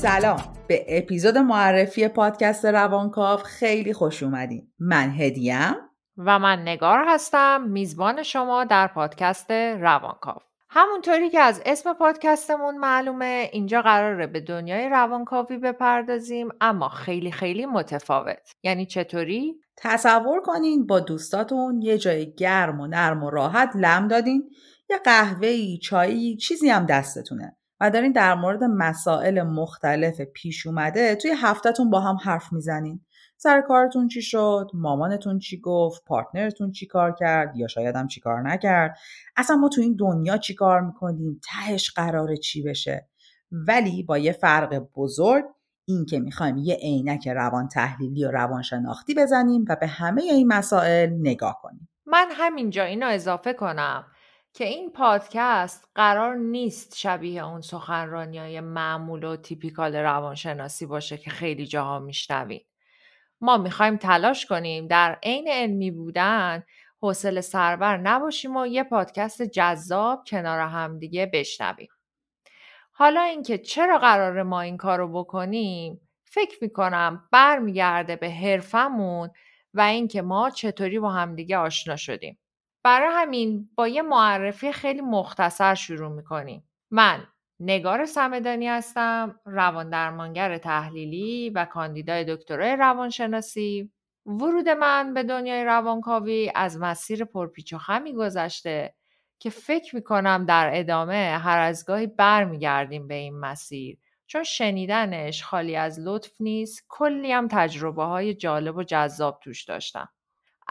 سلام. به اپیزود معرفی پادکست روانکاو خیلی خوش اومدین. من هدیم و من نگار هستم میزبان شما در پادکست روانکاو. همونطوری که از اسم پادکستمون معلومه اینجا قراره به دنیای روانکاوی بپردازیم اما خیلی خیلی متفاوت. یعنی چطوری؟ تصور کنین با دوستاتون یه جای گرم و نرم و راحت لم دادین. یه قهوه‌ای چایی چیزی هم دستتونه. و دارین در مورد مسائل مختلف پیش اومده توی هفتهتون با هم حرف می‌زنین. سر کارتون چی شد؟ مامانتون چی گفت؟ پارتنرتون چی کار کرد؟ یا شاید هم چی کار نکرد؟ اصلا ما تو این دنیا چی کار می‌کنیم؟ تهش قراره چی بشه؟ ولی با یه فرق بزرگ این که می‌خوایم یه عینک روان تحلیلی و روانشناختی بزنیم و به همه این مسائل نگاه کنیم. من همینجا اینو اضافه کنم. که این پادکست قرار نیست شبیه اون سخنرانی های معمول و تیپیکال روانشناسی باشه که خیلی جاها میشنویم. ما می‌خوایم تلاش کنیم در عین علمی بودن حوصله سربر نباشیم و یه پادکست جذاب کنار همدیگه بشنویم. حالا اینکه چرا قرار ما این کارو بکنیم فکر می‌کنم برمیگرده به حرفمون و اینکه ما چطوری با همدیگه آشنا شدیم. برای همین با یه معرفی خیلی مختصر شروع می‌کنیم. من نگار سمدانی هستم روان درمانگر تحلیلی و کاندیدای دکترای روانشناسی. ورود من به دنیای روانکاوی از مسیر پرپیچ و خمی گذشته که فکر می‌کنم در ادامه هر از گاهی برمیگردیم به این مسیر. چون شنیدنش خالی از لطف نیست کلی هم تجربه های جالب و جذاب توش داشتم.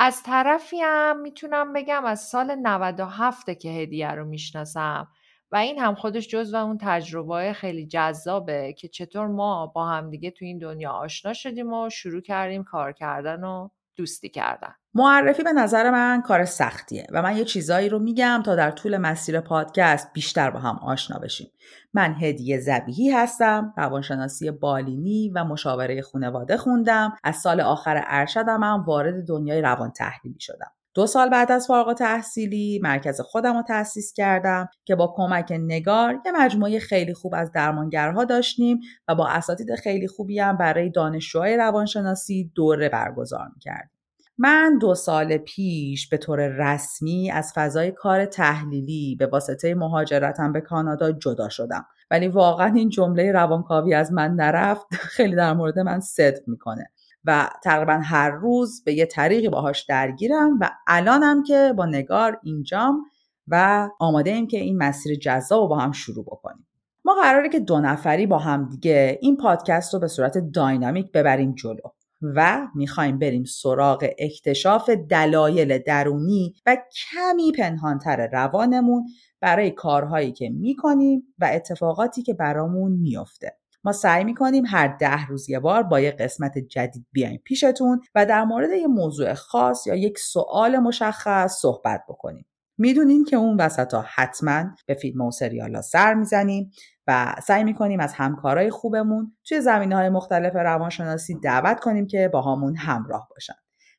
از طرفی هم می‌تونم بگم از سال 97 که هدیه رو می‌شناسم و این هم خودش جز و اون تجربه خیلی جذابه که چطور ما با همدیگه تو این دنیا آشنا شدیم و شروع کردیم کار کردن و دوستی کردن. معرفی به نظر من کار سختیه و من یه چیزایی رو میگم تا در طول مسیر پادکست بیشتر با هم آشنا بشیم. من هدیه زبیهی هستم روانشناسی بالینی و مشاوره خانواده خوندم. از سال آخر ارشدم هم وارد دنیای روان تحلیلی شدم. دو سال بعد از فارغ تحصیلی مرکز خودم رو تأسیس کردم که با کمک نگار یه مجموعه خیلی خوب از درمانگرها داشتیم و با اساتید خیلی خوبی هم برای دانشجوهای روانشناسی دوره برگزار می‌کردیم. من دو سال پیش به طور رسمی از فضای کار تحلیلی به واسطه مهاجرتم به کانادا جدا شدم ولی واقعا این جمله روانکاوی از من نرفت خیلی در مورد من صدق می‌کنه و تقریبا هر روز به یه طریقی باهاش درگیرم و الانم که با نگار اینجام و آماده ایم که این مسیر جذاب رو با هم شروع بکنیم. ما قراره که دو نفری با هم دیگه این پادکست رو به صورت داینامیک ببریم جلو و می‌خوایم بریم سراغ اکتشاف دلایل درونی و کمی پنهانتر روانمون برای کارهایی که می‌کنیم و اتفاقاتی که برامون میافته. ما سعی می‌کنیم هر ده روز یه بار با یه قسمت جدید بیایم پیشتون و در مورد یه موضوع خاص یا یک سوال مشخص صحبت بکنیم. می‌دونین که اون وسط ها حتما به فیلم و سریال ها سر می‌زنیم و سعی می‌کنیم از همکارای خوبمون توی زمینه های مختلف روانشناسی دعوت کنیم که با همون همراه باشن.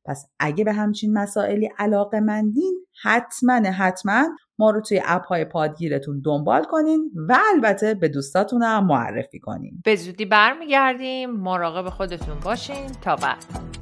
پس اگه به همچین مسائلی علاقه مندین حتما حتما ما رو توی اپ های پادگیرتون دنبال کنین و البته به دوستاتون هم معرفی کنین. به زودی برمیگردیم. مراقب خودتون باشین. تا بعد.